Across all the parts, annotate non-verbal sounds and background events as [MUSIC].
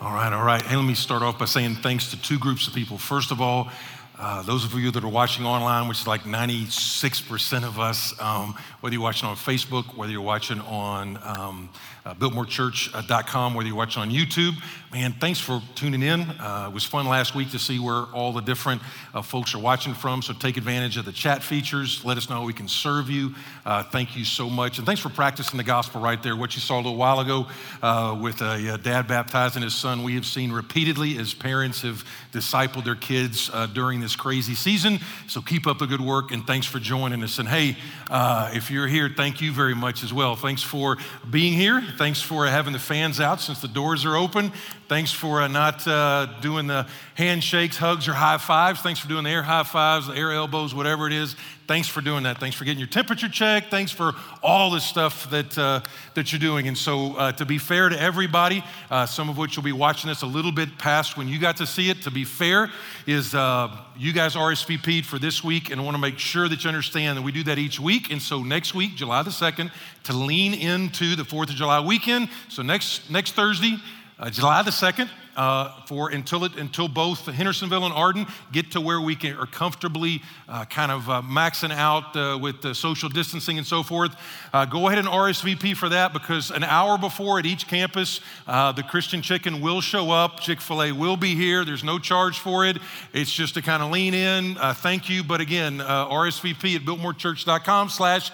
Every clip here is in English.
All right, all right. Let me start off by saying thanks to two groups of people. First of all, uh, those of you that are watching online, which is like 96% of us, um, whether you're watching on Facebook, whether you're watching on um, uh, biltmorechurch.com, whether you're watching on YouTube. Man, thanks for tuning in. Uh, it was fun last week to see where all the different uh, folks are watching from. So take advantage of the chat features. Let us know we can serve you. Uh, thank you so much. And thanks for practicing the gospel right there. What you saw a little while ago uh, with a, a, dad baptizing his son, we have seen repeatedly as parents have discipled their kids uh, during this crazy season. So keep up the good work and thanks for joining us. And hey, if you're here, thank you very much as well. Thanks for being here. Thanks for having the fans out since the doors are open. Thanks for uh, not uh, doing the handshakes, hugs, or high fives. Thanks for doing the air high fives, the air elbows, whatever it is. Thanks for doing that. Thanks for getting your temperature checked. Thanks for all the stuff that, uh, that you're doing. And so, uh, to be fair to everybody, uh, some of which will be watching this a little bit past when you got to see it, to be fair, is uh, you guys RSVP'd for this week and want to make sure that you understand that we do that each week. And so, next week, July the 2nd, to lean into the 4th of July weekend. So, next, next Thursday, uh, July the 2nd, uh, for until, it, until both Hendersonville and Arden get to where we can, are comfortably uh, kind of uh, maxing out uh, with the social distancing and so forth. Uh, go ahead and RSVP for that because an hour before at each campus, the Christian Chicken will show up. Chick fil A will be here. There's no charge for it. It's just to kind of lean in. thank you. But again, RSVP at biltmorechurch.com slash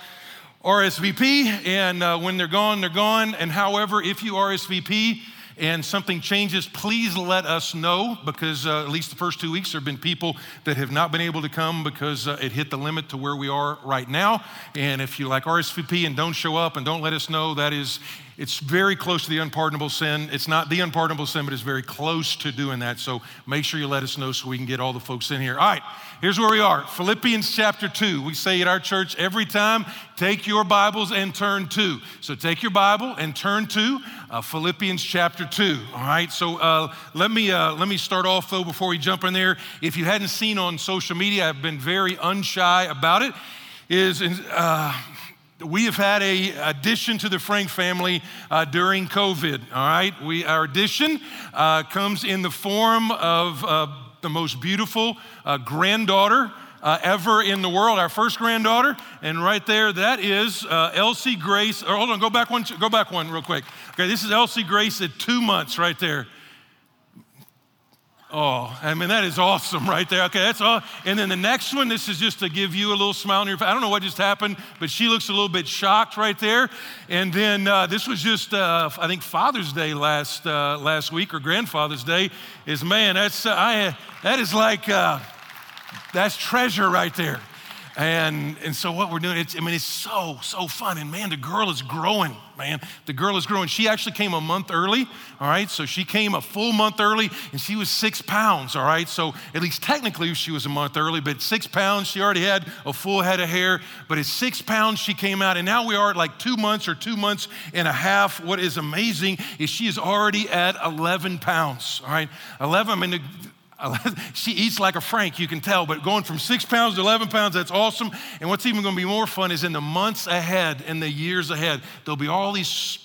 RSVP. And when they're gone, they're gone. And however, if you RSVP, and something changes, please let us know because uh, at least the first two weeks there have been people that have not been able to come because uh, it hit the limit to where we are right now. And if you like RSVP and don't show up and don't let us know, that is it's very close to the unpardonable sin. It's not the unpardonable sin, but it's very close to doing that. So make sure you let us know so we can get all the folks in here. All right, here's where we are Philippians chapter 2. We say at our church every time take your Bibles and turn to. So take your Bible and turn to uh, Philippians chapter 2. All right, so uh, let, me, uh, let me start off though before we jump in there. If you hadn't seen on social media, I've been very unshy about it. Is uh, we have had a addition to the Frank family uh, during COVID. All right, we our addition uh, comes in the form of uh, the most beautiful uh, granddaughter. Uh, ever in the world, our first granddaughter, and right there, that is uh, Elsie Grace. Hold on, go back one, go back one real quick. Okay, this is Elsie Grace at two months, right there. Oh, I mean, that is awesome right there. Okay, that's all. And then the next one, this is just to give you a little smile on your face. I don't know what just happened, but she looks a little bit shocked right there. And then uh, this was just, uh, I think, Father's Day last, uh, last week or Grandfather's Day. Is man, that's, uh, I, that is like, uh, that's treasure right there. And, and so what we're doing, it's, I mean, it's so, so fun. And man, the girl is growing, man. The girl is growing. She actually came a month early, all right? So she came a full month early and she was six pounds, all right? So at least technically she was a month early, but six pounds, she already had a full head of hair. But at six pounds, she came out. And now we are at like two months or two months and a half. What is amazing is she is already at 11 pounds, all right? 11, I mean, [LAUGHS] she eats like a Frank, you can tell, but going from six pounds to 11 pounds, that's awesome. And what's even going to be more fun is in the months ahead, in the years ahead, there'll be all these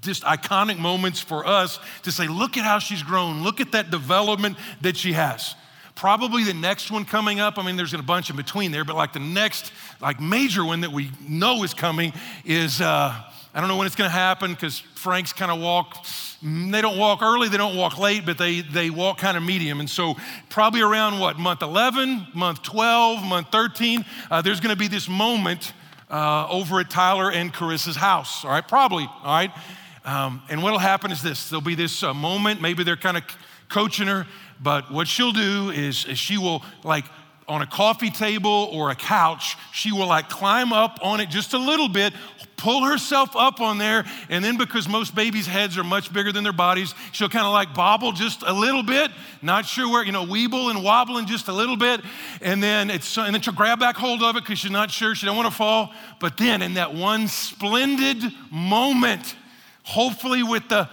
just iconic moments for us to say, look at how she's grown, look at that development that she has. Probably the next one coming up, I mean, there's a bunch in between there, but like the next, like major one that we know is coming is, uh, I don't know when it's going to happen because Frank's kind of walk they don't walk early, they don't walk late, but they, they walk kind of medium. And so, probably around what, month 11, month 12, month 13, uh, there's going to be this moment uh, over at Tyler and Carissa's house, all right? Probably, all right? Um, and what'll happen is this there'll be this uh, moment, maybe they're kind of coaching her, but what she'll do is, is she will like on a coffee table or a couch, she will like climb up on it just a little bit, pull herself up on there, and then because most babies' heads are much bigger than their bodies, she'll kind of like bobble just a little bit, not sure where, you know, weeble and wobbling just a little bit, and then it's and then she'll grab back hold of it because she's not sure, she don't want to fall. But then in that one splendid moment, hopefully with the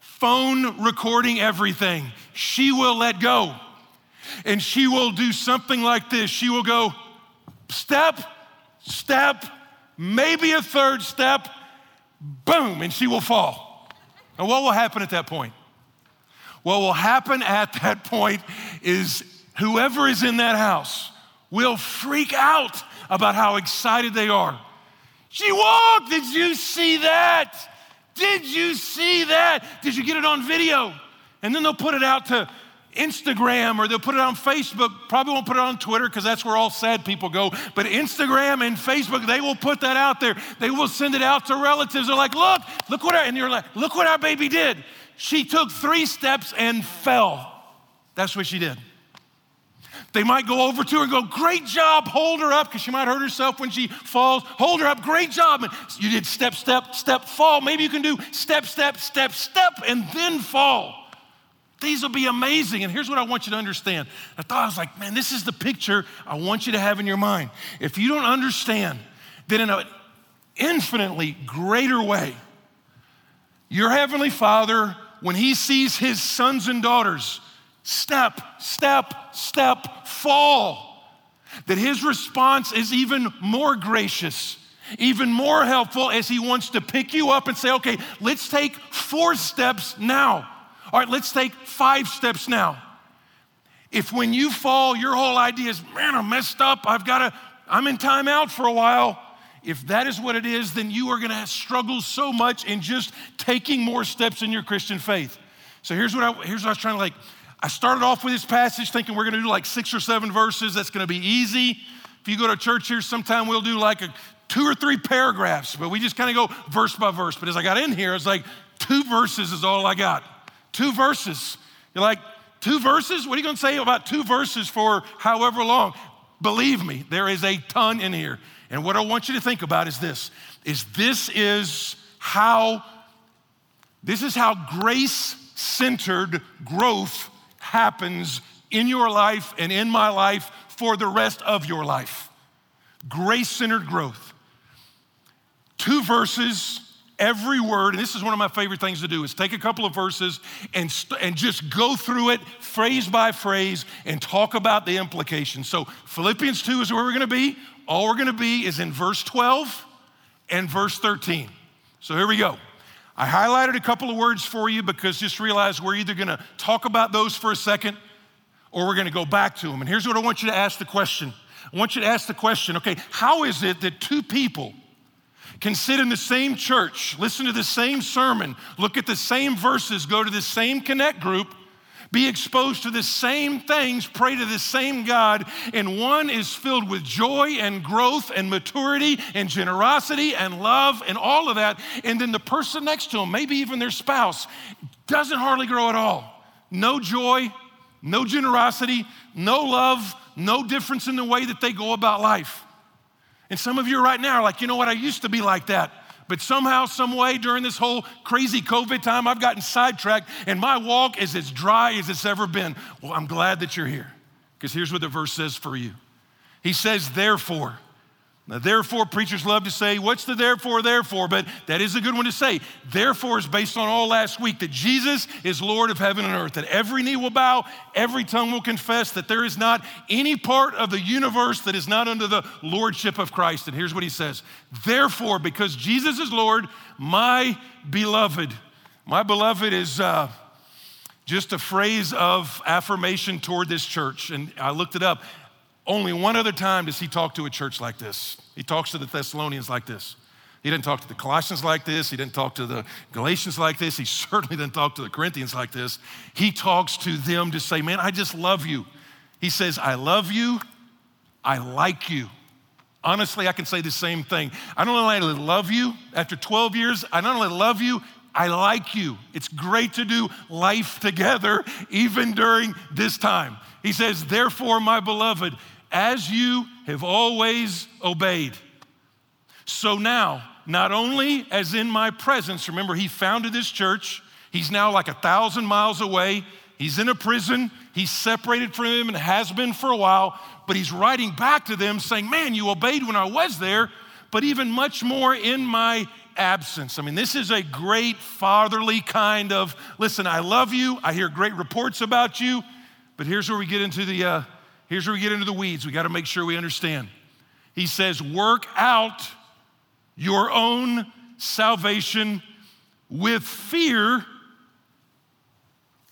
phone recording everything, she will let go and she will do something like this. She will go, step, step, maybe a third step, boom, and she will fall. And what will happen at that point? What will happen at that point is whoever is in that house will freak out about how excited they are. She walked. Did you see that? Did you see that? Did you get it on video? And then they'll put it out to Instagram or they'll put it on Facebook. Probably won't put it on Twitter because that's where all sad people go. But Instagram and Facebook, they will put that out there. They will send it out to relatives. They're like, look, look what our, and you're like, look what our baby did. She took three steps and fell. That's what she did. They might go over to her and go, Great job, hold her up, because she might hurt herself when she falls. Hold her up, great job. And you did step, step, step, fall. Maybe you can do step, step, step, step, and then fall. These will be amazing. And here's what I want you to understand. I thought, I was like, man, this is the picture I want you to have in your mind. If you don't understand that in an infinitely greater way, your Heavenly Father, when He sees His sons and daughters step, step, step, fall. That his response is even more gracious, even more helpful as he wants to pick you up and say, okay, let's take four steps now. All right, let's take five steps now. If when you fall, your whole idea is, man, I'm messed up, I've got to, I'm in timeout for a while. If that is what it is, then you are going to struggle so much in just taking more steps in your Christian faith. So here's what I, here's what I was trying to like I started off with this passage thinking we're going to do like six or seven verses. That's going to be easy. If you go to church here, sometime we'll do like a, two or three paragraphs, but we just kind of go verse by verse. But as I got in here, it's like two verses is all I got. Two verses. You're like, two verses? What are you going to say about two verses for however long? Believe me, there is a ton in here. And what I want you to think about is this is this is how this is how grace centered growth happens in your life and in my life for the rest of your life. Grace centered growth. Two verses, every word, and this is one of my favorite things to do, is take a couple of verses and, st- and just go through it phrase by phrase and talk about the implications. So, Philippians 2 is where we're gonna be. All we're gonna be is in verse 12 and verse 13. So, here we go. I highlighted a couple of words for you because just realize we're either going to talk about those for a second or we're going to go back to them. And here's what I want you to ask the question I want you to ask the question okay, how is it that two people can sit in the same church, listen to the same sermon, look at the same verses, go to the same connect group? be exposed to the same things, pray to the same God, and one is filled with joy and growth and maturity and generosity and love and all of that. And then the person next to them, maybe even their spouse, doesn't hardly grow at all. No joy, no generosity, no love, no difference in the way that they go about life. And some of you right now are like, you know what, I used to be like that. But somehow, some way during this whole crazy COVID time, I've gotten sidetracked and my walk is as dry as it's ever been. Well, I'm glad that you're here because here's what the verse says for you. He says, therefore, now, therefore, preachers love to say, What's the therefore, therefore? But that is a good one to say. Therefore is based on all last week that Jesus is Lord of heaven and earth, that every knee will bow, every tongue will confess that there is not any part of the universe that is not under the lordship of Christ. And here's what he says Therefore, because Jesus is Lord, my beloved, my beloved is. Uh, just a phrase of affirmation toward this church. And I looked it up. Only one other time does he talk to a church like this. He talks to the Thessalonians like this. He didn't talk to the Colossians like this. He didn't talk to the Galatians like this. He [LAUGHS] certainly didn't talk to the Corinthians like this. He talks to them to say, Man, I just love you. He says, I love you. I like you. Honestly, I can say the same thing. I don't only love you after 12 years, I not only love you, I like you. It's great to do life together, even during this time. He says, Therefore, my beloved, as you have always obeyed. So now, not only as in my presence, remember, he founded this church, he's now like a thousand miles away, he's in a prison, he's separated from him and has been for a while, but he's writing back to them saying, Man, you obeyed when I was there, but even much more in my absence. I mean, this is a great fatherly kind of listen, I love you, I hear great reports about you, but here's where we get into the uh, Here's where we get into the weeds. We got to make sure we understand. He says, Work out your own salvation with fear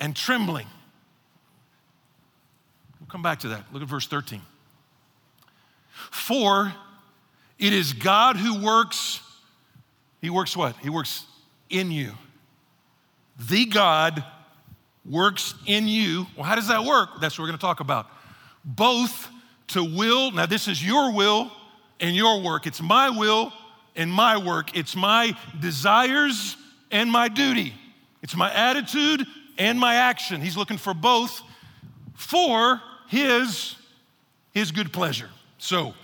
and trembling. We'll come back to that. Look at verse 13. For it is God who works, He works what? He works in you. The God works in you. Well, how does that work? That's what we're going to talk about. Both to will, now this is your will and your work. It's my will and my work. It's my desires and my duty. It's my attitude and my action. He's looking for both for his his good pleasure. So,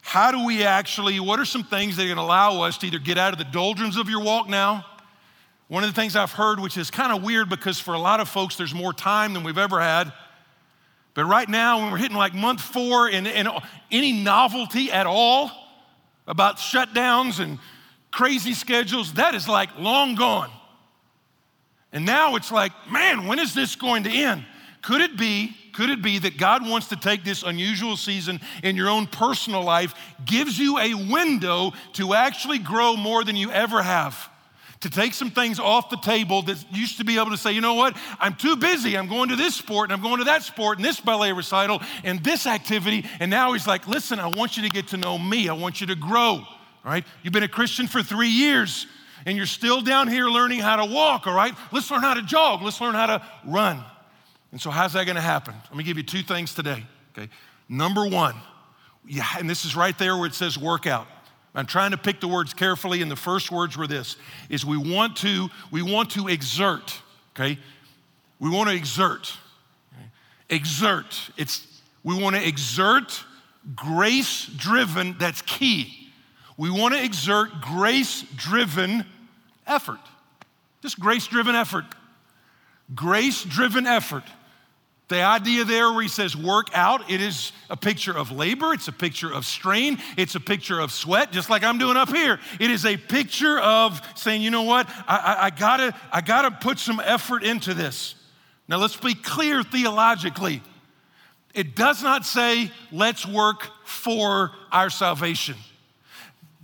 how do we actually what are some things that are going to allow us to either get out of the doldrums of your walk now one of the things I've heard, which is kind of weird because for a lot of folks, there's more time than we've ever had. But right now, when we're hitting like month four and, and any novelty at all about shutdowns and crazy schedules, that is like long gone. And now it's like, man, when is this going to end? Could it be, could it be that God wants to take this unusual season in your own personal life, gives you a window to actually grow more than you ever have? To take some things off the table that used to be able to say, you know what, I'm too busy. I'm going to this sport and I'm going to that sport and this ballet recital and this activity. And now he's like, listen, I want you to get to know me. I want you to grow, right? You've been a Christian for three years and you're still down here learning how to walk, all right? Let's learn how to jog. Let's learn how to run. And so, how's that going to happen? Let me give you two things today, okay? Number one, yeah, and this is right there where it says workout. I'm trying to pick the words carefully, and the first words were this: is we want to, we want to exert, okay? We want to exert. Exert. It's we want to exert grace-driven, that's key. We want to exert grace-driven effort. Just grace-driven effort. Grace-driven effort. The idea there where he says work out, it is a picture of labor, it's a picture of strain, it's a picture of sweat, just like I'm doing up here. It is a picture of saying, you know what, I, I, I gotta, I gotta put some effort into this. Now let's be clear theologically. It does not say, let's work for our salvation.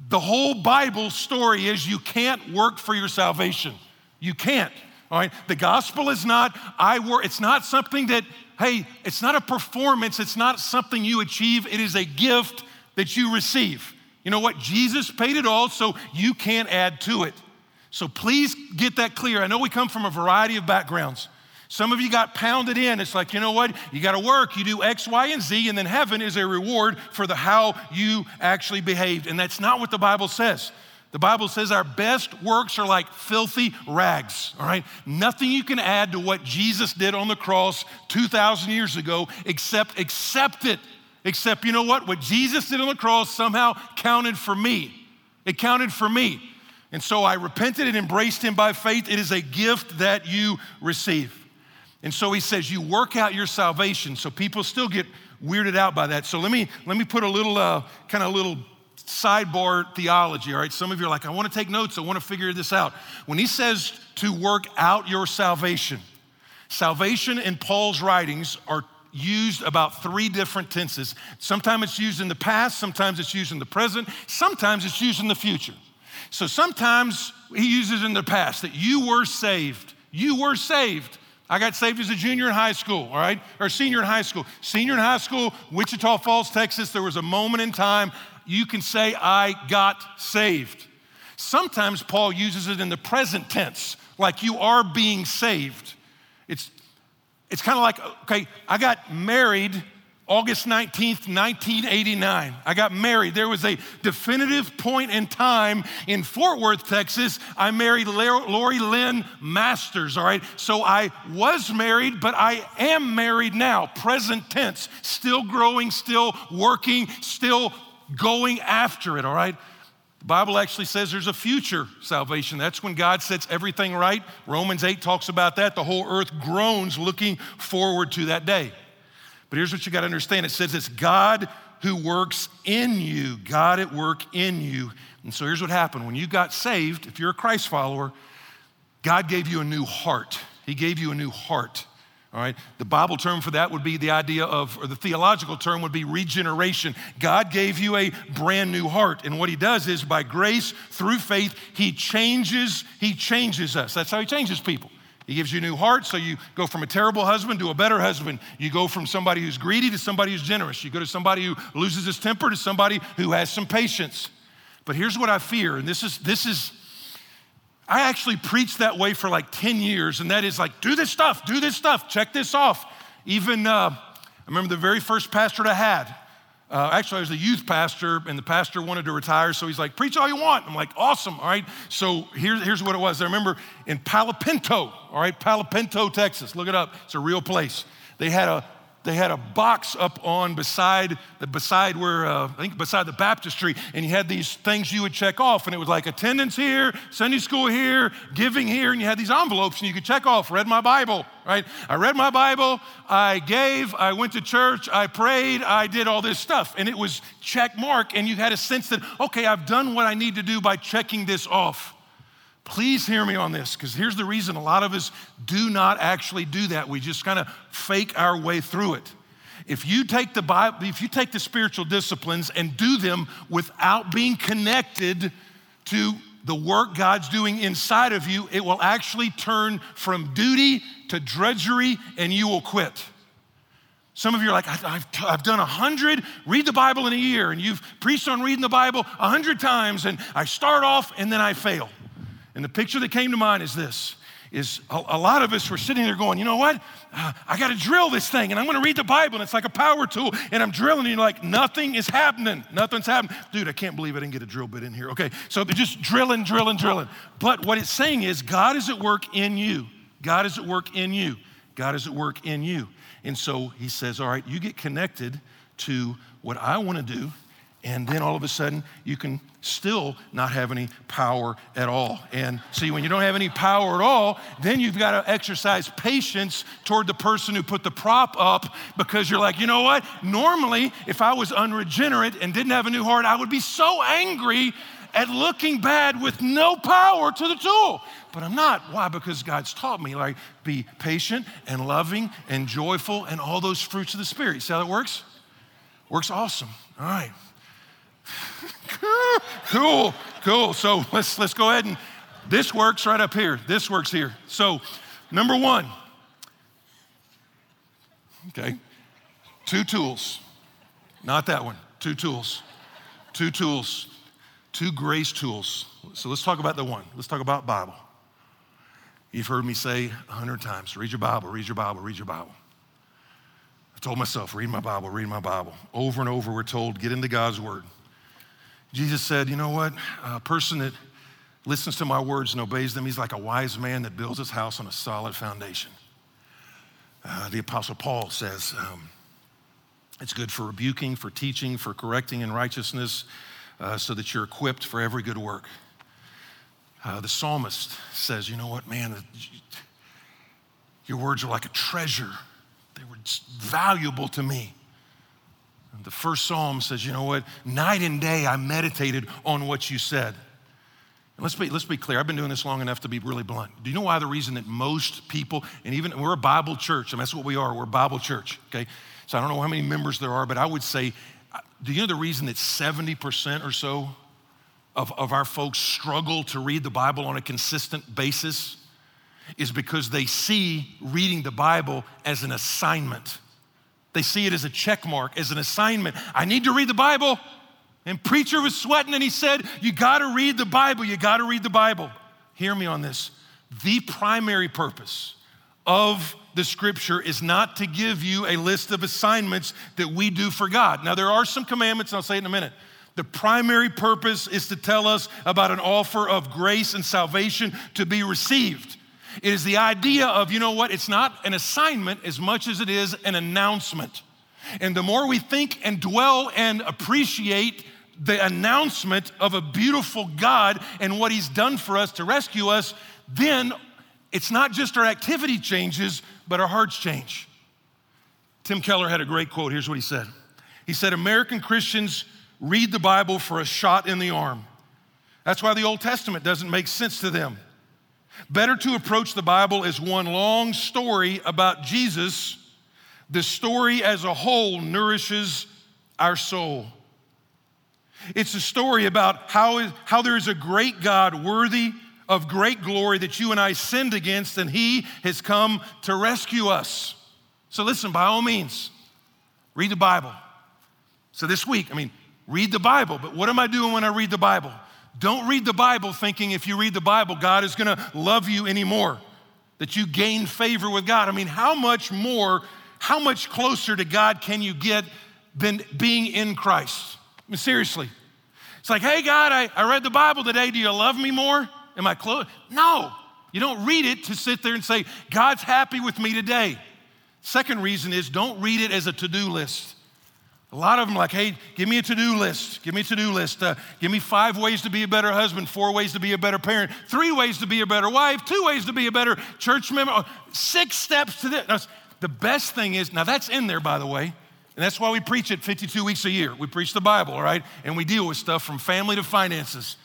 The whole Bible story is you can't work for your salvation. You can't. All right, the gospel is not I work. It's not something that hey, it's not a performance. It's not something you achieve. It is a gift that you receive. You know what? Jesus paid it all, so you can't add to it. So please get that clear. I know we come from a variety of backgrounds. Some of you got pounded in. It's like, you know what? You got to work. You do X, Y, and Z, and then heaven is a reward for the how you actually behaved. And that's not what the Bible says. The Bible says our best works are like filthy rags, all right? Nothing you can add to what Jesus did on the cross 2,000 years ago except accept it. Except, you know what? What Jesus did on the cross somehow counted for me. It counted for me. And so I repented and embraced him by faith. It is a gift that you receive. And so he says, you work out your salvation. So people still get weirded out by that. So let me, let me put a little, uh, kind of little sidebar theology, all right? Some of you are like, I want to take notes, I want to figure this out. When he says to work out your salvation, salvation in Paul's writings are used about three different tenses. Sometimes it's used in the past, sometimes it's used in the present, sometimes it's used in the future. So sometimes he uses in the past that you were saved. You were saved. I got saved as a junior in high school, all right? Or senior in high school. Senior in high school, Wichita Falls, Texas, there was a moment in time you can say, I got saved. Sometimes Paul uses it in the present tense, like you are being saved. It's, it's kind of like, okay, I got married August 19th, 1989. I got married. There was a definitive point in time in Fort Worth, Texas. I married Lori Lynn Masters, all right? So I was married, but I am married now, present tense, still growing, still working, still going after it, all right? The Bible actually says there's a future salvation. That's when God sets everything right. Romans 8 talks about that. The whole earth groans looking forward to that day. But here's what you got to understand it says it's God who works in you, God at work in you. And so here's what happened when you got saved, if you're a Christ follower, God gave you a new heart. He gave you a new heart. All right, the Bible term for that would be the idea of, or the theological term would be regeneration. God gave you a brand new heart, and what He does is by grace through faith, He changes, He changes us. That's how He changes people. He gives you a new heart, so you go from a terrible husband to a better husband. You go from somebody who's greedy to somebody who's generous. You go to somebody who loses his temper to somebody who has some patience. But here's what I fear, and this is this is I actually preached that way for like 10 years, and that is like, do this stuff, do this stuff, check this off. Even uh, I remember the very first pastor I had. Uh, actually, I was a youth pastor, and the pastor wanted to retire, so he's like, Preach all you want. I'm like, Awesome, all right. So here's, here's what it was. I remember in Palo Pinto, all right, Palo Pinto, Texas, look it up, it's a real place. They had a they had a box up on beside the beside where uh, I think beside the baptistry, and you had these things you would check off, and it was like attendance here, Sunday school here, giving here, and you had these envelopes, and you could check off. Read my Bible, right? I read my Bible, I gave, I went to church, I prayed, I did all this stuff, and it was check mark, and you had a sense that okay, I've done what I need to do by checking this off. Please hear me on this, because here's the reason a lot of us do not actually do that. We just kind of fake our way through it. If you take the Bible, if you take the spiritual disciplines and do them without being connected to the work God's doing inside of you, it will actually turn from duty to drudgery and you will quit. Some of you are like, I've, I've done a hundred, read the Bible in a year, and you've preached on reading the Bible a hundred times, and I start off and then I fail. And the picture that came to mind is this is a, a lot of us were sitting there going, you know what? Uh, I got to drill this thing and I'm going to read the Bible and it's like a power tool and I'm drilling and you're like, nothing is happening. Nothing's happening. Dude, I can't believe I didn't get a drill bit in here. Okay, so they're just drilling, drilling, drilling. But what it's saying is God is at work in you. God is at work in you. God is at work in you. And so he says, all right, you get connected to what I want to do and then all of a sudden you can still not have any power at all. And see, when you don't have any power at all, then you've got to exercise patience toward the person who put the prop up because you're like, you know what? Normally, if I was unregenerate and didn't have a new heart, I would be so angry at looking bad with no power to the tool. But I'm not. Why? Because God's taught me, like, be patient and loving and joyful and all those fruits of the Spirit. See how that works? Works awesome. All right. [LAUGHS] cool, cool. So let's let's go ahead and this works right up here. This works here. So number one. Okay. Two tools. Not that one. Two tools. Two tools. Two grace tools. So let's talk about the one. Let's talk about Bible. You've heard me say a hundred times read your Bible, read your Bible, read your Bible. I told myself, read my Bible, read my Bible. Over and over, we're told, get into God's Word. Jesus said, You know what? A person that listens to my words and obeys them, he's like a wise man that builds his house on a solid foundation. Uh, the Apostle Paul says, um, It's good for rebuking, for teaching, for correcting in righteousness, uh, so that you're equipped for every good work. Uh, the psalmist says, You know what, man? Your words are like a treasure, they were valuable to me. The first psalm says, you know what? Night and day I meditated on what you said. And let's be, let's be clear. I've been doing this long enough to be really blunt. Do you know why the reason that most people, and even we're a Bible church, and that's what we are, we're a Bible church, okay? So I don't know how many members there are, but I would say, uh, do you know the reason that 70% or so of, of our folks struggle to read the Bible on a consistent basis? Is because they see reading the Bible as an assignment. They see it as a check mark, as an assignment. I need to read the Bible. And preacher was sweating and he said, You got to read the Bible. You got to read the Bible. Hear me on this. The primary purpose of the scripture is not to give you a list of assignments that we do for God. Now, there are some commandments, and I'll say it in a minute. The primary purpose is to tell us about an offer of grace and salvation to be received. It is the idea of, you know what, it's not an assignment as much as it is an announcement. And the more we think and dwell and appreciate the announcement of a beautiful God and what He's done for us to rescue us, then it's not just our activity changes, but our hearts change. Tim Keller had a great quote. Here's what he said He said, American Christians read the Bible for a shot in the arm. That's why the Old Testament doesn't make sense to them. Better to approach the Bible as one long story about Jesus. The story as a whole nourishes our soul. It's a story about how, how there is a great God worthy of great glory that you and I sinned against, and he has come to rescue us. So listen, by all means, read the Bible. So this week, I mean, read the Bible, but what am I doing when I read the Bible? Don't read the Bible thinking if you read the Bible, God is gonna love you anymore, that you gain favor with God. I mean, how much more, how much closer to God can you get than being in Christ? I mean, seriously. It's like, hey, God, I, I read the Bible today. Do you love me more? Am I close? No. You don't read it to sit there and say, God's happy with me today. Second reason is don't read it as a to do list. A lot of them like, hey, give me a to-do list. Give me a to-do list. Uh, give me five ways to be a better husband, four ways to be a better parent, three ways to be a better wife, two ways to be a better church member, uh, six steps to this. The best thing is, now that's in there, by the way, and that's why we preach it 52 weeks a year. We preach the Bible, right? And we deal with stuff from family to finances.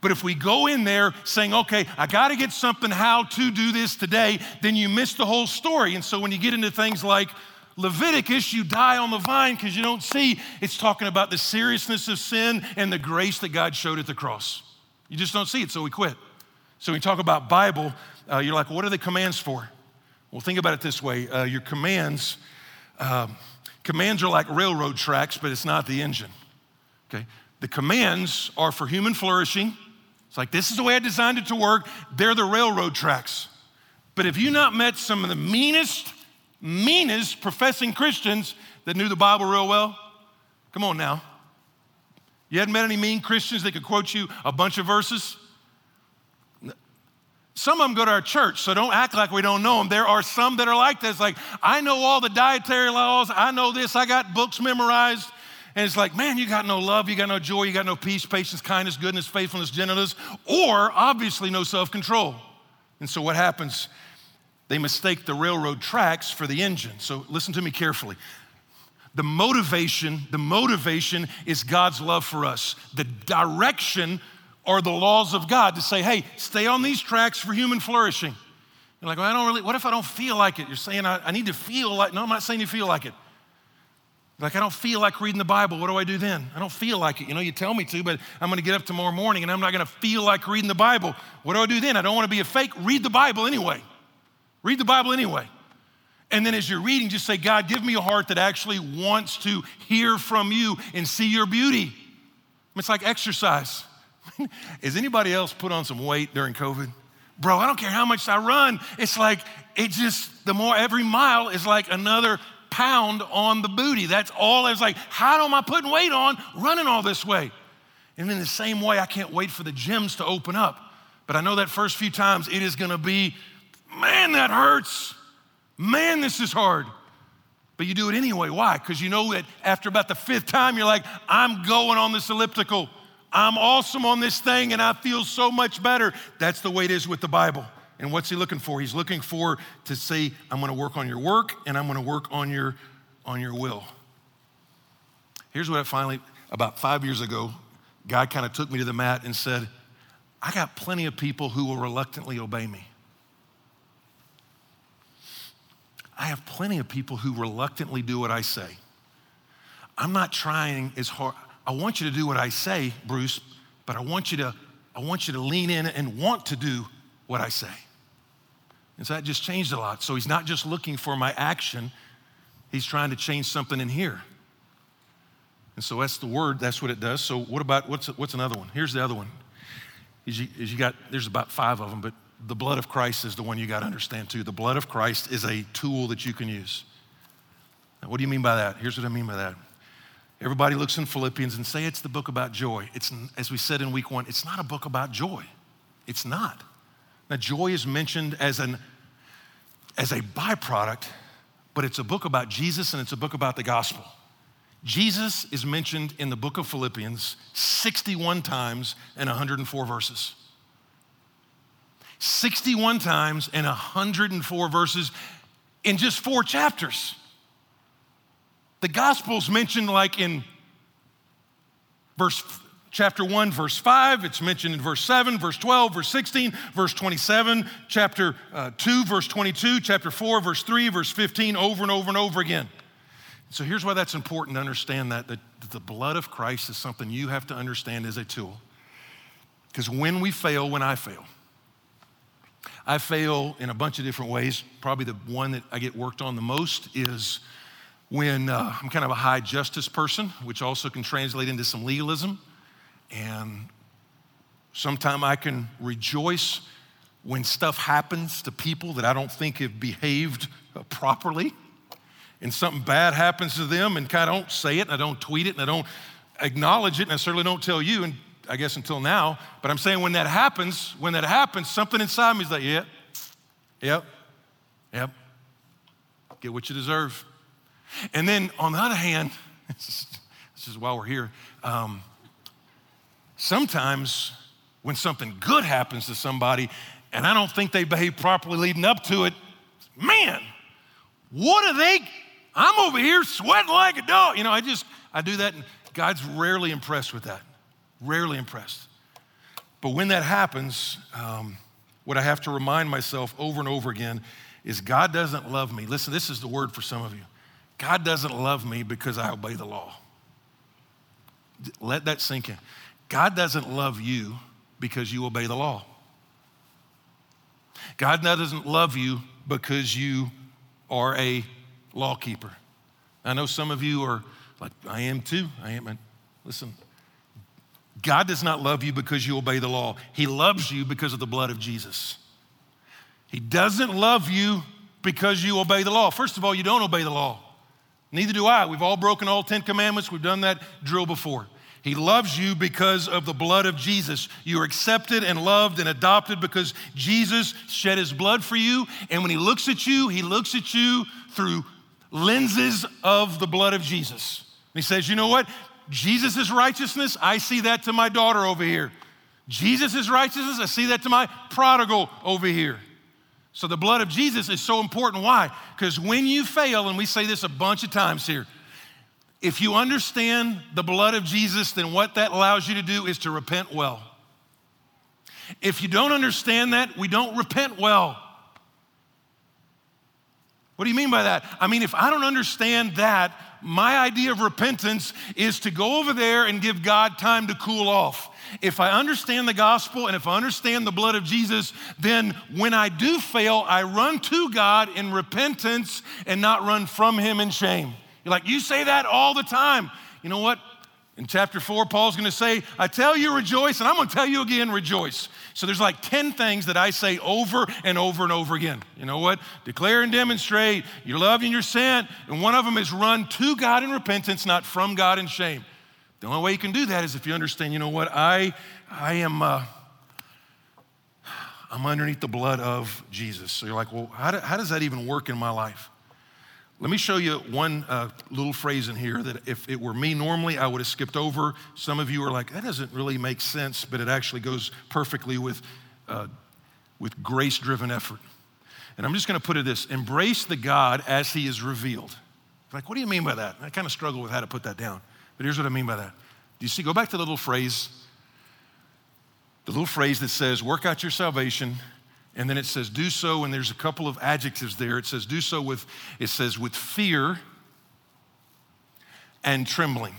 But if we go in there saying, okay, I got to get something how to do this today, then you miss the whole story. And so when you get into things like Leviticus, you die on the vine because you don't see. It's talking about the seriousness of sin and the grace that God showed at the cross. You just don't see it, so we quit. So when we talk about Bible, uh, you're like, what are the commands for? Well, think about it this way uh, your commands, uh, commands are like railroad tracks, but it's not the engine. Okay? The commands are for human flourishing. It's like, this is the way I designed it to work. They're the railroad tracks. But if you not met some of the meanest, meanest professing Christians that knew the Bible real well? Come on now. You hadn't met any mean Christians that could quote you a bunch of verses? Some of them go to our church, so don't act like we don't know them. There are some that are like this, like, I know all the dietary laws, I know this, I got books memorized. And it's like, man, you got no love, you got no joy, you got no peace, patience, kindness, goodness, faithfulness, gentleness, or obviously no self control. And so what happens? They mistake the railroad tracks for the engine. So listen to me carefully. The motivation, the motivation is God's love for us. The direction are the laws of God to say, hey, stay on these tracks for human flourishing. You're like, well, I don't really, what if I don't feel like it? You're saying I, I need to feel like, no, I'm not saying you feel like it. Like, I don't feel like reading the Bible. What do I do then? I don't feel like it. You know, you tell me to, but I'm going to get up tomorrow morning and I'm not going to feel like reading the Bible. What do I do then? I don't want to be a fake. Read the Bible anyway. Read the Bible anyway. And then as you're reading, just say, God, give me a heart that actually wants to hear from you and see your beauty. It's like exercise. [LAUGHS] Is anybody else put on some weight during COVID? Bro, I don't care how much I run. It's like, it just, the more every mile is like another pound on the booty. That's all. It's like, how am I putting weight on running all this way? And in the same way, I can't wait for the gyms to open up. But I know that first few times it is gonna be Man, that hurts. Man, this is hard. But you do it anyway. Why? Because you know that after about the fifth time, you're like, I'm going on this elliptical. I'm awesome on this thing and I feel so much better. That's the way it is with the Bible. And what's he looking for? He's looking for to say, I'm going to work on your work and I'm going to work on your on your will. Here's what I finally about 5 years ago, God kind of took me to the mat and said, I got plenty of people who will reluctantly obey me. I have plenty of people who reluctantly do what I say. I'm not trying as hard. I want you to do what I say, Bruce, but I want you to, I want you to lean in and want to do what I say. And so that just changed a lot. So he's not just looking for my action, he's trying to change something in here. And so that's the word, that's what it does. So what about, what's, what's another one? Here's the other one. Is you, is you got, there's about five of them, but the blood of Christ is the one you got to understand too. The blood of Christ is a tool that you can use. Now, what do you mean by that? Here's what I mean by that. Everybody looks in Philippians and say it's the book about joy. It's, as we said in week one, it's not a book about joy. It's not. Now, joy is mentioned as, an, as a byproduct, but it's a book about Jesus and it's a book about the gospel. Jesus is mentioned in the book of Philippians 61 times in 104 verses. 61 times and 104 verses in just four chapters. The Gospels mentioned like in verse chapter 1 verse 5 it's mentioned in verse 7 verse 12 verse 16 verse 27 chapter uh, 2 verse 22 chapter 4 verse 3 verse 15 over and over and over again. So here's why that's important to understand that, that the blood of christ is something you have to understand as a tool. Because when we fail when i fail I fail in a bunch of different ways. Probably the one that I get worked on the most is when uh, I'm kind of a high justice person, which also can translate into some legalism. And sometimes I can rejoice when stuff happens to people that I don't think have behaved properly. And something bad happens to them, and of don't say it, and I don't tweet it, and I don't acknowledge it, and I certainly don't tell you. And I guess until now. But I'm saying when that happens, when that happens, something inside me is like, yeah, yep, yep, get what you deserve. And then on the other hand, [LAUGHS] this is why we're here. Um, sometimes when something good happens to somebody and I don't think they behave properly leading up to it, man, what are they? I'm over here sweating like a dog. You know, I just, I do that and God's rarely impressed with that rarely impressed. But when that happens, um, what I have to remind myself over and over again is God doesn't love me. Listen, this is the word for some of you. God doesn't love me because I obey the law. Let that sink in. God doesn't love you because you obey the law. God doesn't love you because you are a law keeper. I know some of you are like, I am too. I am. Listen, God does not love you because you obey the law. He loves you because of the blood of Jesus. He doesn't love you because you obey the law. First of all, you don't obey the law. Neither do I. We've all broken all 10 commandments. We've done that drill before. He loves you because of the blood of Jesus. You are accepted and loved and adopted because Jesus shed his blood for you. And when he looks at you, he looks at you through lenses of the blood of Jesus. He says, You know what? Jesus' righteousness, I see that to my daughter over here. Jesus' righteousness, I see that to my prodigal over here. So the blood of Jesus is so important. Why? Because when you fail, and we say this a bunch of times here, if you understand the blood of Jesus, then what that allows you to do is to repent well. If you don't understand that, we don't repent well. What do you mean by that? I mean, if I don't understand that, my idea of repentance is to go over there and give God time to cool off. If I understand the gospel and if I understand the blood of Jesus, then when I do fail, I run to God in repentance and not run from Him in shame. You're like, you say that all the time. You know what? In chapter four, Paul's gonna say, I tell you rejoice, and I'm gonna tell you again rejoice. So there's like 10 things that I say over and over and over again. You know what? Declare and demonstrate your love and your sin. And one of them is run to God in repentance, not from God in shame. The only way you can do that is if you understand, you know what? I, I am, uh, I'm underneath the blood of Jesus. So you're like, well, how, do, how does that even work in my life? Let me show you one uh, little phrase in here that if it were me normally, I would have skipped over. Some of you are like, that doesn't really make sense, but it actually goes perfectly with, uh, with grace driven effort. And I'm just going to put it this embrace the God as he is revealed. Like, what do you mean by that? I kind of struggle with how to put that down. But here's what I mean by that. Do you see? Go back to the little phrase, the little phrase that says, work out your salvation and then it says, do so, and there's a couple of adjectives there. It says, do so with, it says, with fear and trembling.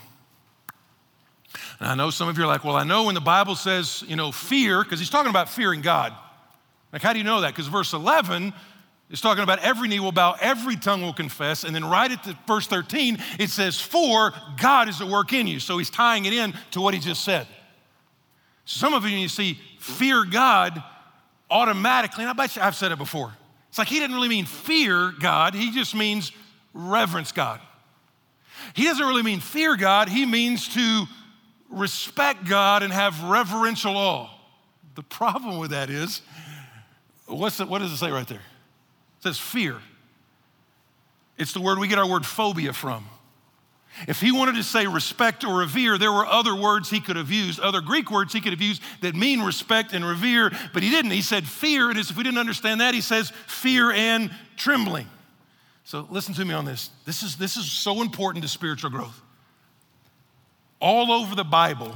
And I know some of you are like, well, I know when the Bible says, you know, fear, because he's talking about fearing God. Like, how do you know that? Because verse 11 is talking about every knee will bow, every tongue will confess. And then right at the verse 13, it says, for God is at work in you. So he's tying it in to what he just said. So some of you, you see, fear God, automatically, and I bet you I've said it before. It's like he didn't really mean fear God, he just means reverence God. He doesn't really mean fear God, he means to respect God and have reverential awe. The problem with that is, what's the, what does it say right there? It says fear. It's the word we get our word phobia from. If he wanted to say respect or revere, there were other words he could have used, other Greek words he could have used that mean respect and revere, but he didn't. He said fear, and if we didn't understand that, he says fear and trembling. So listen to me on this. This is, this is so important to spiritual growth. All over the Bible,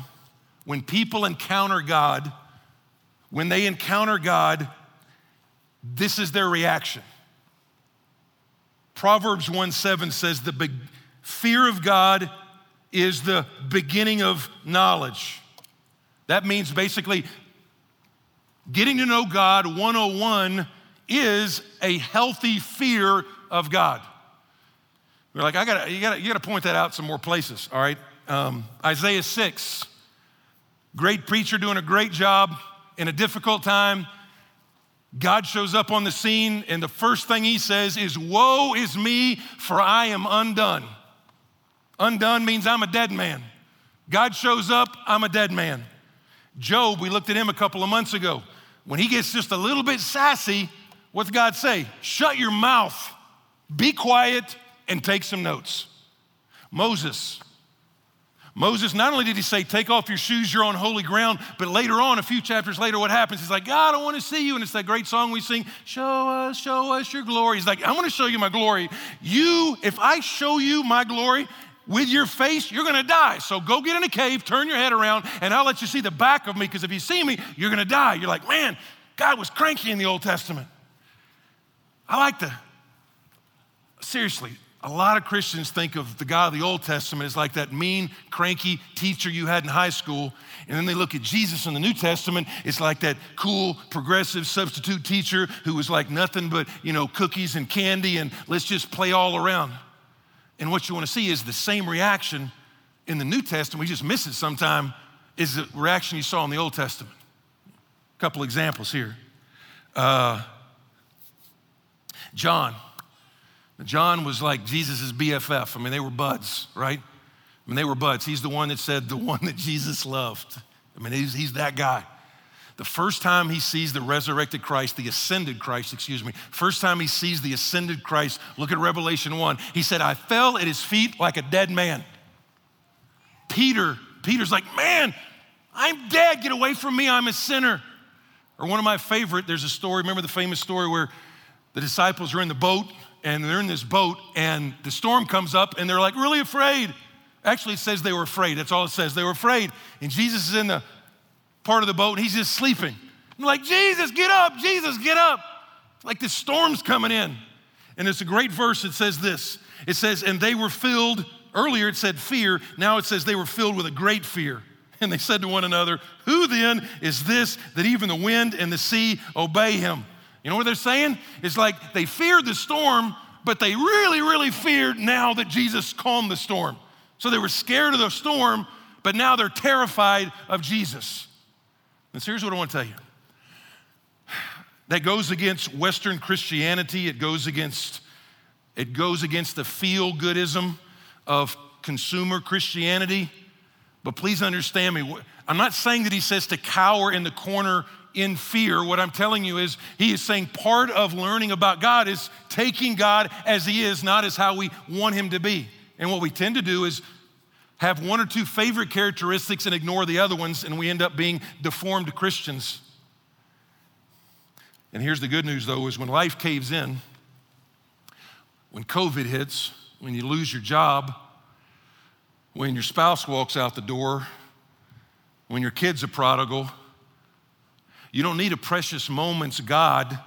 when people encounter God, when they encounter God, this is their reaction. Proverbs 1 7 says, the, Fear of God is the beginning of knowledge. That means basically Getting to know God 101 is a healthy fear of God. We're like, I gotta, you gotta, you gotta point that out some more places, all right? Um, Isaiah 6, great preacher doing a great job in a difficult time. God shows up on the scene, and the first thing he says is, Woe is me, for I am undone. Undone means I'm a dead man. God shows up, I'm a dead man. Job, we looked at him a couple of months ago. When he gets just a little bit sassy, what's God say? Shut your mouth, be quiet, and take some notes. Moses. Moses, not only did he say, Take off your shoes, you're on holy ground, but later on, a few chapters later, what happens? He's like, God, I want to see you. And it's that great song we sing, Show us, show us your glory. He's like, I want to show you my glory. You, if I show you my glory, with your face, you're gonna die. So go get in a cave, turn your head around, and I'll let you see the back of me, because if you see me, you're gonna die. You're like, man, God was cranky in the Old Testament. I like to, seriously, a lot of Christians think of the God of the Old Testament as like that mean, cranky teacher you had in high school. And then they look at Jesus in the New Testament, it's like that cool, progressive substitute teacher who was like nothing but, you know, cookies and candy and let's just play all around. And what you want to see is the same reaction in the New Testament. We just miss it sometime, is the reaction you saw in the Old Testament. A couple examples here. Uh, John. John was like Jesus' BFF. I mean, they were buds, right? I mean, they were buds. He's the one that said, the [LAUGHS] one that Jesus loved. I mean, he's, he's that guy. The first time he sees the resurrected Christ, the ascended Christ, excuse me, first time he sees the ascended Christ, look at Revelation 1. He said, I fell at his feet like a dead man. Peter, Peter's like, man, I'm dead. Get away from me. I'm a sinner. Or one of my favorite, there's a story, remember the famous story where the disciples are in the boat and they're in this boat and the storm comes up and they're like really afraid. Actually, it says they were afraid. That's all it says. They were afraid. And Jesus is in the part of the boat and he's just sleeping. I'm like, Jesus, get up, Jesus, get up. Like the storm's coming in. And it's a great verse. It says this it says, and they were filled, earlier it said fear, now it says they were filled with a great fear. And they said to one another, Who then is this that even the wind and the sea obey him? You know what they're saying? It's like they feared the storm, but they really, really feared now that Jesus calmed the storm. So they were scared of the storm, but now they're terrified of Jesus. And so here's what I want to tell you that goes against Western Christianity, it goes against, it goes against the feel goodism of consumer Christianity. But please understand me. I'm not saying that he says to cower in the corner in fear. What I'm telling you is, he is saying part of learning about God is taking God as he is, not as how we want him to be. And what we tend to do is have one or two favorite characteristics and ignore the other ones, and we end up being deformed Christians. And here's the good news though is when life caves in, when COVID hits, when you lose your job, when your spouse walks out the door, when your kid's a prodigal, you don't need a precious moments God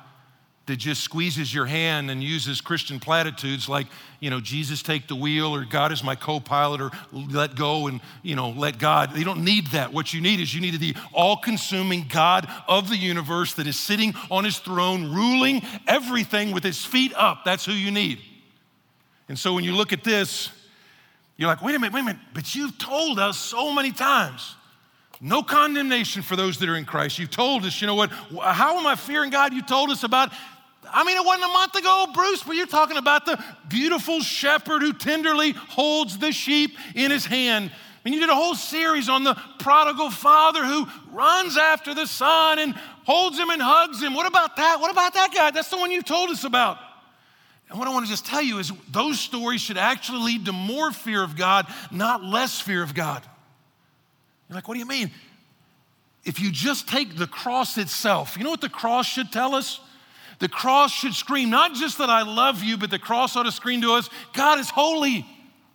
that just squeezes your hand and uses Christian platitudes like, you know, Jesus take the wheel or God is my co-pilot or let go and, you know, let God. You don't need that. What you need is you need the all-consuming God of the universe that is sitting on his throne, ruling everything with his feet up. That's who you need. And so when you look at this, you're like, wait a minute, wait a minute, but you've told us so many times. No condemnation for those that are in Christ. You've told us, you know what? How am I fearing God? You told us about I mean, it wasn't a month ago, Bruce, but you're talking about the beautiful shepherd who tenderly holds the sheep in his hand. I mean, you did a whole series on the prodigal father who runs after the son and holds him and hugs him. What about that? What about that guy? That's the one you told us about. And what I want to just tell you is those stories should actually lead to more fear of God, not less fear of God. You're like, what do you mean? If you just take the cross itself, you know what the cross should tell us? The cross should scream not just that I love you, but the cross ought to scream to us God is holy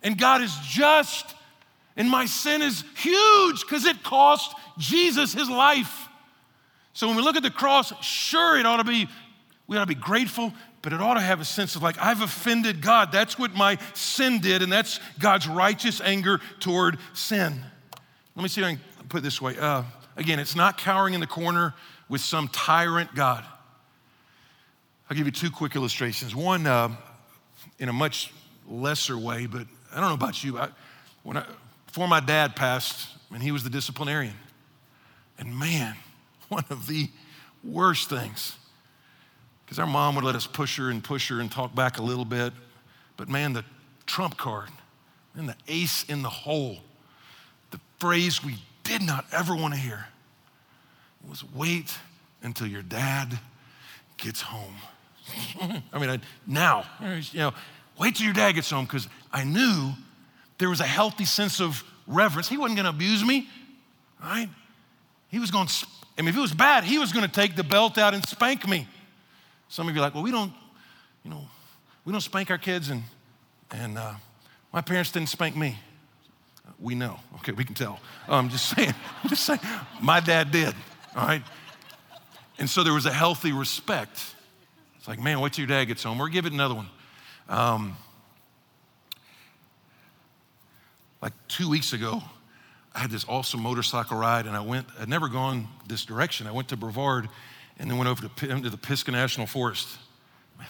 and God is just. And my sin is huge because it cost Jesus his life. So when we look at the cross, sure, it ought to be, we ought to be grateful, but it ought to have a sense of like, I've offended God. That's what my sin did, and that's God's righteous anger toward sin. Let me see if I can put it this way. Uh, again, it's not cowering in the corner with some tyrant God. I'll give you two quick illustrations. One, uh, in a much lesser way, but I don't know about you. I, when I, before my dad passed, and he was the disciplinarian, and man, [LAUGHS] one of the worst things, because our mom would let us push her and push her and talk back a little bit, but man, the trump card and the ace in the hole, the phrase we did not ever want to hear was wait until your dad gets home. [LAUGHS] I mean, I, now, you know, wait till your dad gets home because I knew there was a healthy sense of reverence. He wasn't going to abuse me, right? He was going to, I mean, if it was bad, he was going to take the belt out and spank me. Some of you are like, well, we don't, you know, we don't spank our kids, and, and uh, my parents didn't spank me. We know. Okay, we can tell. I'm um, just [LAUGHS] saying, I'm just saying, my dad did, all right? And so there was a healthy respect. It's like, man, till your dad gets home, or give it another one. Um, like two weeks ago, I had this awesome motorcycle ride, and I went, I'd never gone this direction. I went to Brevard and then went over to, into the Pisgah National Forest. Man,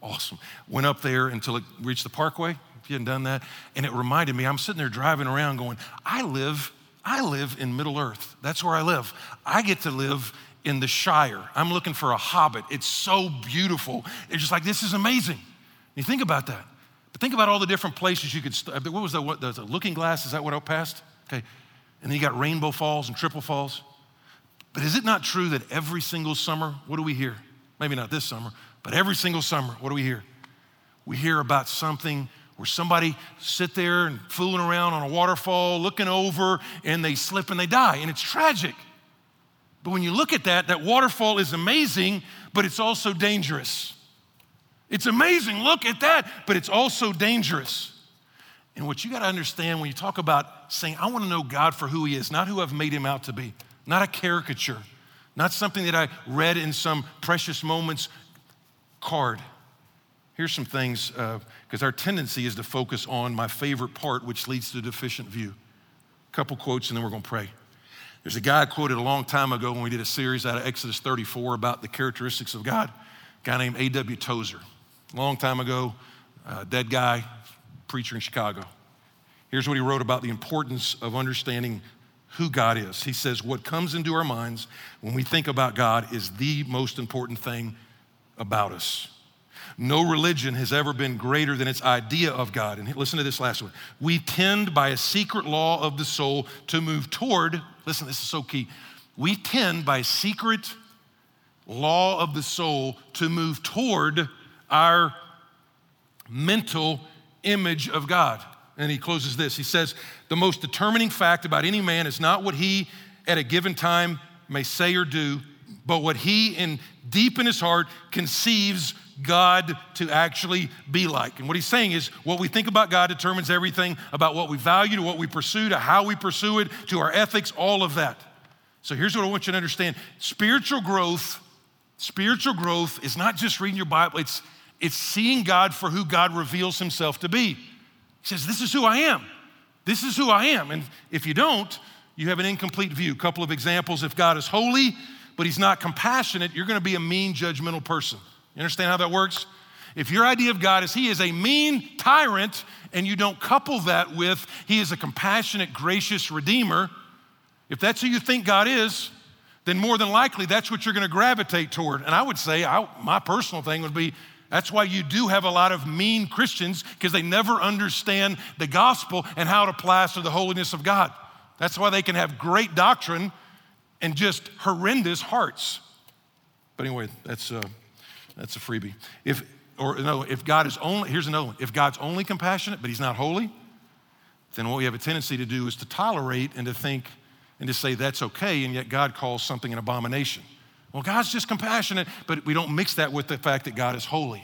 awesome. Went up there until it reached the parkway, if you hadn't done that. And it reminded me, I'm sitting there driving around going, I live, I live in Middle Earth. That's where I live. I get to live in the Shire. I'm looking for a hobbit. It's so beautiful. It's just like, this is amazing. You think about that. But think about all the different places you could, st- uh, what was that, what, the looking glass? Is that what I passed? Okay. And then you got Rainbow Falls and Triple Falls. But is it not true that every single summer, what do we hear? Maybe not this summer, but every single summer, what do we hear? We hear about something where somebody sit there and fooling around on a waterfall, looking over, and they slip and they die, and it's tragic. But when you look at that, that waterfall is amazing, but it's also dangerous. It's amazing, look at that, but it's also dangerous. And what you got to understand when you talk about saying, I want to know God for who He is, not who I've made Him out to be, not a caricature, not something that I read in some precious moments card. Here's some things, because uh, our tendency is to focus on my favorite part, which leads to deficient view. A couple quotes, and then we're going to pray. There's a guy I quoted a long time ago when we did a series out of Exodus 34 about the characteristics of God, a guy named A.W. Tozer. A long time ago, uh, dead guy, preacher in Chicago. Here's what he wrote about the importance of understanding who God is. He says, What comes into our minds when we think about God is the most important thing about us. No religion has ever been greater than its idea of God. And listen to this last one. We tend by a secret law of the soul to move toward, listen, this is so key. We tend by secret law of the soul to move toward our mental image of God. And he closes this. He says, The most determining fact about any man is not what he at a given time may say or do, but what he in deep in his heart conceives God to actually be like. And what he's saying is what we think about God determines everything about what we value, to what we pursue, to how we pursue it, to our ethics, all of that. So here's what I want you to understand spiritual growth, spiritual growth is not just reading your Bible, it's, it's seeing God for who God reveals himself to be. He says, This is who I am. This is who I am. And if you don't, you have an incomplete view. A couple of examples if God is holy, but he's not compassionate, you're going to be a mean, judgmental person. You understand how that works? If your idea of God is He is a mean tyrant, and you don't couple that with He is a compassionate, gracious Redeemer, if that's who you think God is, then more than likely that's what you're going to gravitate toward. And I would say, I, my personal thing would be that's why you do have a lot of mean Christians because they never understand the gospel and how it applies to the holiness of God. That's why they can have great doctrine and just horrendous hearts. But anyway, that's. Uh, that's a freebie. If, or no, if God is only, here's another one. If God's only compassionate, but he's not holy, then what we have a tendency to do is to tolerate and to think and to say that's okay, and yet God calls something an abomination. Well, God's just compassionate, but we don't mix that with the fact that God is holy.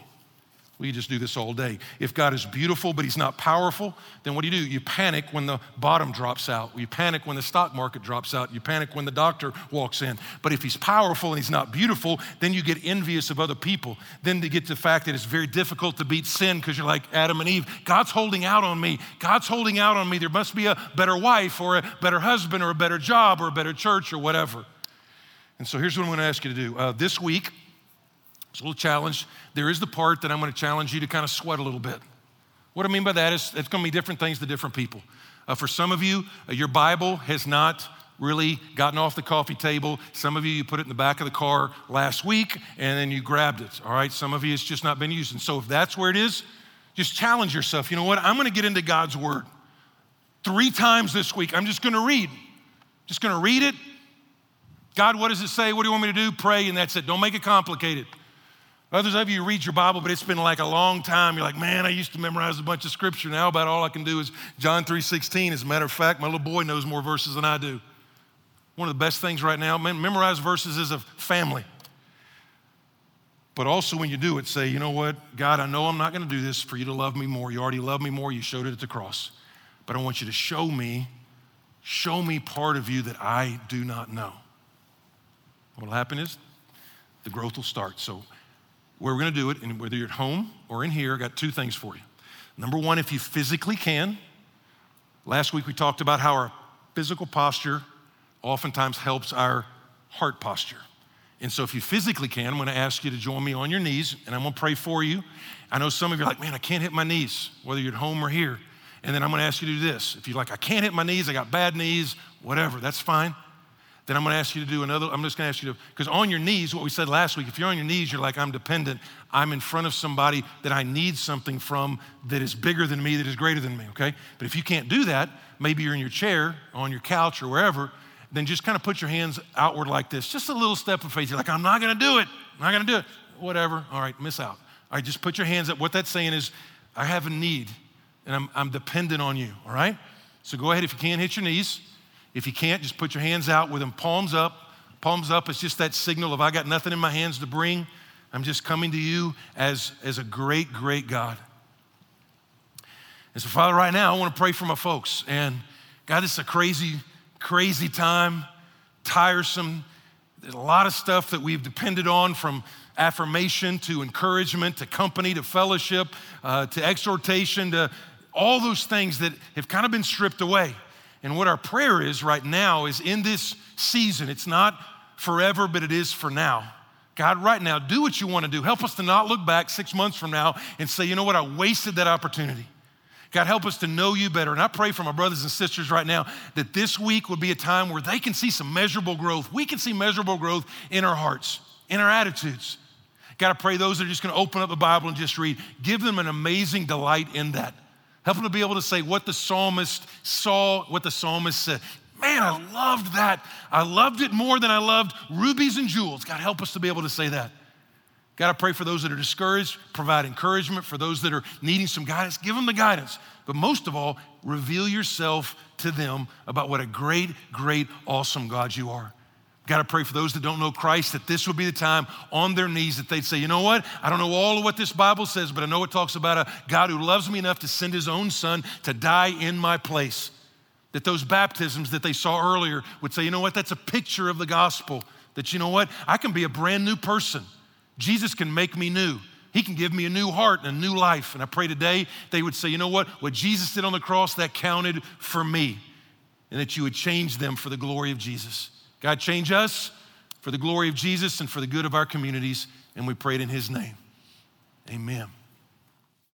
We just do this all day. If God is beautiful but he's not powerful, then what do you do? You panic when the bottom drops out. You panic when the stock market drops out. You panic when the doctor walks in. But if he's powerful and he's not beautiful, then you get envious of other people. Then to get the fact that it's very difficult to beat sin because you're like Adam and Eve. God's holding out on me. God's holding out on me. There must be a better wife or a better husband or a better job or a better church or whatever. And so here's what I'm going to ask you to do. Uh, this week, it's a little challenge. There is the part that I'm going to challenge you to kind of sweat a little bit. What I mean by that is it's going to be different things to different people. Uh, for some of you, uh, your Bible has not really gotten off the coffee table. Some of you, you put it in the back of the car last week and then you grabbed it. All right. Some of you, it's just not been used. And so if that's where it is, just challenge yourself. You know what? I'm going to get into God's Word three times this week. I'm just going to read. Just going to read it. God, what does it say? What do you want me to do? Pray, and that's it. Don't make it complicated. Others of you read your Bible, but it's been like a long time. You're like, man, I used to memorize a bunch of scripture. Now about all I can do is John 3.16. As a matter of fact, my little boy knows more verses than I do. One of the best things right now, memorize verses as a family. But also, when you do it, say, you know what, God, I know I'm not going to do this for you to love me more. You already love me more. You showed it at the cross. But I want you to show me, show me part of you that I do not know. What will happen is the growth will start. So, where we're going to do it, and whether you're at home or in here, I got two things for you. Number one, if you physically can, last week we talked about how our physical posture oftentimes helps our heart posture. And so, if you physically can, I'm going to ask you to join me on your knees and I'm going to pray for you. I know some of you are like, man, I can't hit my knees, whether you're at home or here. And then I'm going to ask you to do this. If you're like, I can't hit my knees, I got bad knees, whatever, that's fine. Then I'm going to ask you to do another. I'm just going to ask you to, because on your knees, what we said last week, if you're on your knees, you're like, I'm dependent. I'm in front of somebody that I need something from that is bigger than me, that is greater than me, okay? But if you can't do that, maybe you're in your chair, on your couch, or wherever, then just kind of put your hands outward like this. Just a little step of faith. You're like, I'm not going to do it. I'm not going to do it. Whatever. All right, miss out. All right, just put your hands up. What that's saying is, I have a need and I'm, I'm dependent on you. All right? So go ahead. If you can't hit your knees, if you can't, just put your hands out with them palms up. Palms up is just that signal of I got nothing in my hands to bring. I'm just coming to you as, as a great, great God. And so, Father, right now, I want to pray for my folks. And God, this is a crazy, crazy time, tiresome. There's a lot of stuff that we've depended on from affirmation to encouragement to company to fellowship uh, to exhortation to all those things that have kind of been stripped away. And what our prayer is right now is in this season, it's not forever, but it is for now. God, right now, do what you want to do. Help us to not look back six months from now and say, you know what, I wasted that opportunity. God, help us to know you better. And I pray for my brothers and sisters right now that this week would be a time where they can see some measurable growth. We can see measurable growth in our hearts, in our attitudes. God, I pray those that are just going to open up the Bible and just read, give them an amazing delight in that. Help them to be able to say what the psalmist saw, what the psalmist said. Man, I loved that. I loved it more than I loved rubies and jewels. God, help us to be able to say that. God, I pray for those that are discouraged, provide encouragement. For those that are needing some guidance, give them the guidance. But most of all, reveal yourself to them about what a great, great, awesome God you are. God, I pray for those that don't know Christ that this would be the time on their knees that they'd say, you know what? I don't know all of what this Bible says, but I know it talks about a God who loves me enough to send his own son to die in my place. That those baptisms that they saw earlier would say, you know what? That's a picture of the gospel. That, you know what? I can be a brand new person. Jesus can make me new. He can give me a new heart and a new life. And I pray today they would say, you know what? What Jesus did on the cross, that counted for me. And that you would change them for the glory of Jesus. God, change us for the glory of Jesus and for the good of our communities. And we pray it in His name. Amen.